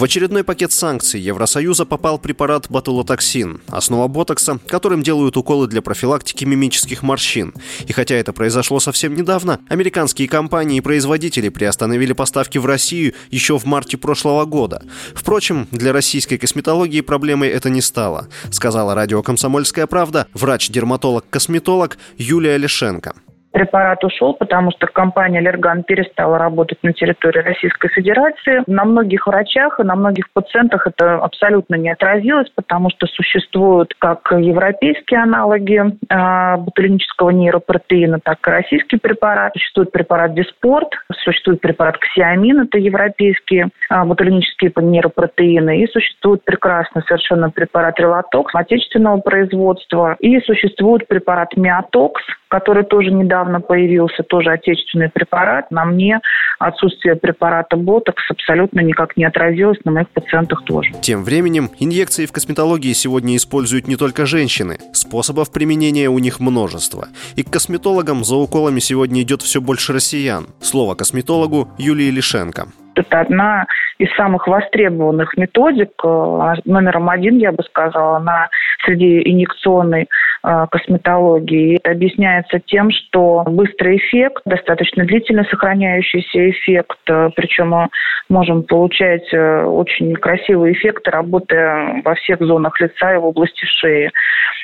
В очередной пакет санкций Евросоюза попал препарат ботулотоксин, основа ботокса, которым делают уколы для профилактики мимических морщин. И хотя это произошло совсем недавно, американские компании и производители приостановили поставки в Россию еще в марте прошлого года. Впрочем, для российской косметологии проблемой это не стало, сказала радио «Комсомольская правда» врач-дерматолог-косметолог Юлия Лишенко препарат ушел, потому что компания «Аллерган» перестала работать на территории Российской Федерации. На многих врачах и на многих пациентах это абсолютно не отразилось, потому что существуют как европейские аналоги э, ботулинического нейропротеина, так и российский препарат. Существует препарат «Диспорт», существует препарат «Ксиамин», это европейские э, ботулинические нейропротеины, и существует прекрасный совершенно препарат «Релатокс» отечественного производства, и существует препарат «Миотокс», который тоже недавно появился, тоже отечественный препарат. На мне отсутствие препарата Ботокс абсолютно никак не отразилось, на моих пациентах тоже. Тем временем, инъекции в косметологии сегодня используют не только женщины. Способов применения у них множество. И к косметологам за уколами сегодня идет все больше россиян. Слово косметологу Юлии Лишенко. Это одна из самых востребованных методик, э, номером один, я бы сказала, на среди инъекционной э, косметологии. Это объясняется тем, что быстрый эффект, достаточно длительно сохраняющийся эффект, э, причем мы можем получать очень красивые эффекты, работая во всех зонах лица и в области шеи.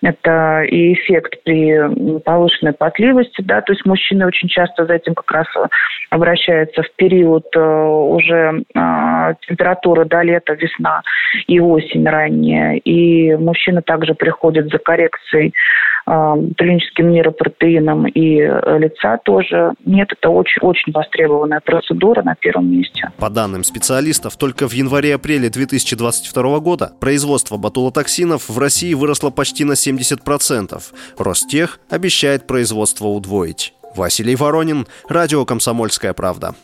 Это и эффект при повышенной потливости, да, то есть мужчины очень часто за этим как раз обращаются в период уже температура до лета, весна и осень ранняя. И мужчины также приходят за коррекцией э, клиническим нейропротеином и э, лица тоже. Нет, это очень, очень востребованная процедура на первом месте. По данным специалистов, только в январе-апреле 2022 года производство ботулотоксинов в России выросло почти на 70%. Ростех обещает производство удвоить. Василий Воронин, Радио «Комсомольская правда».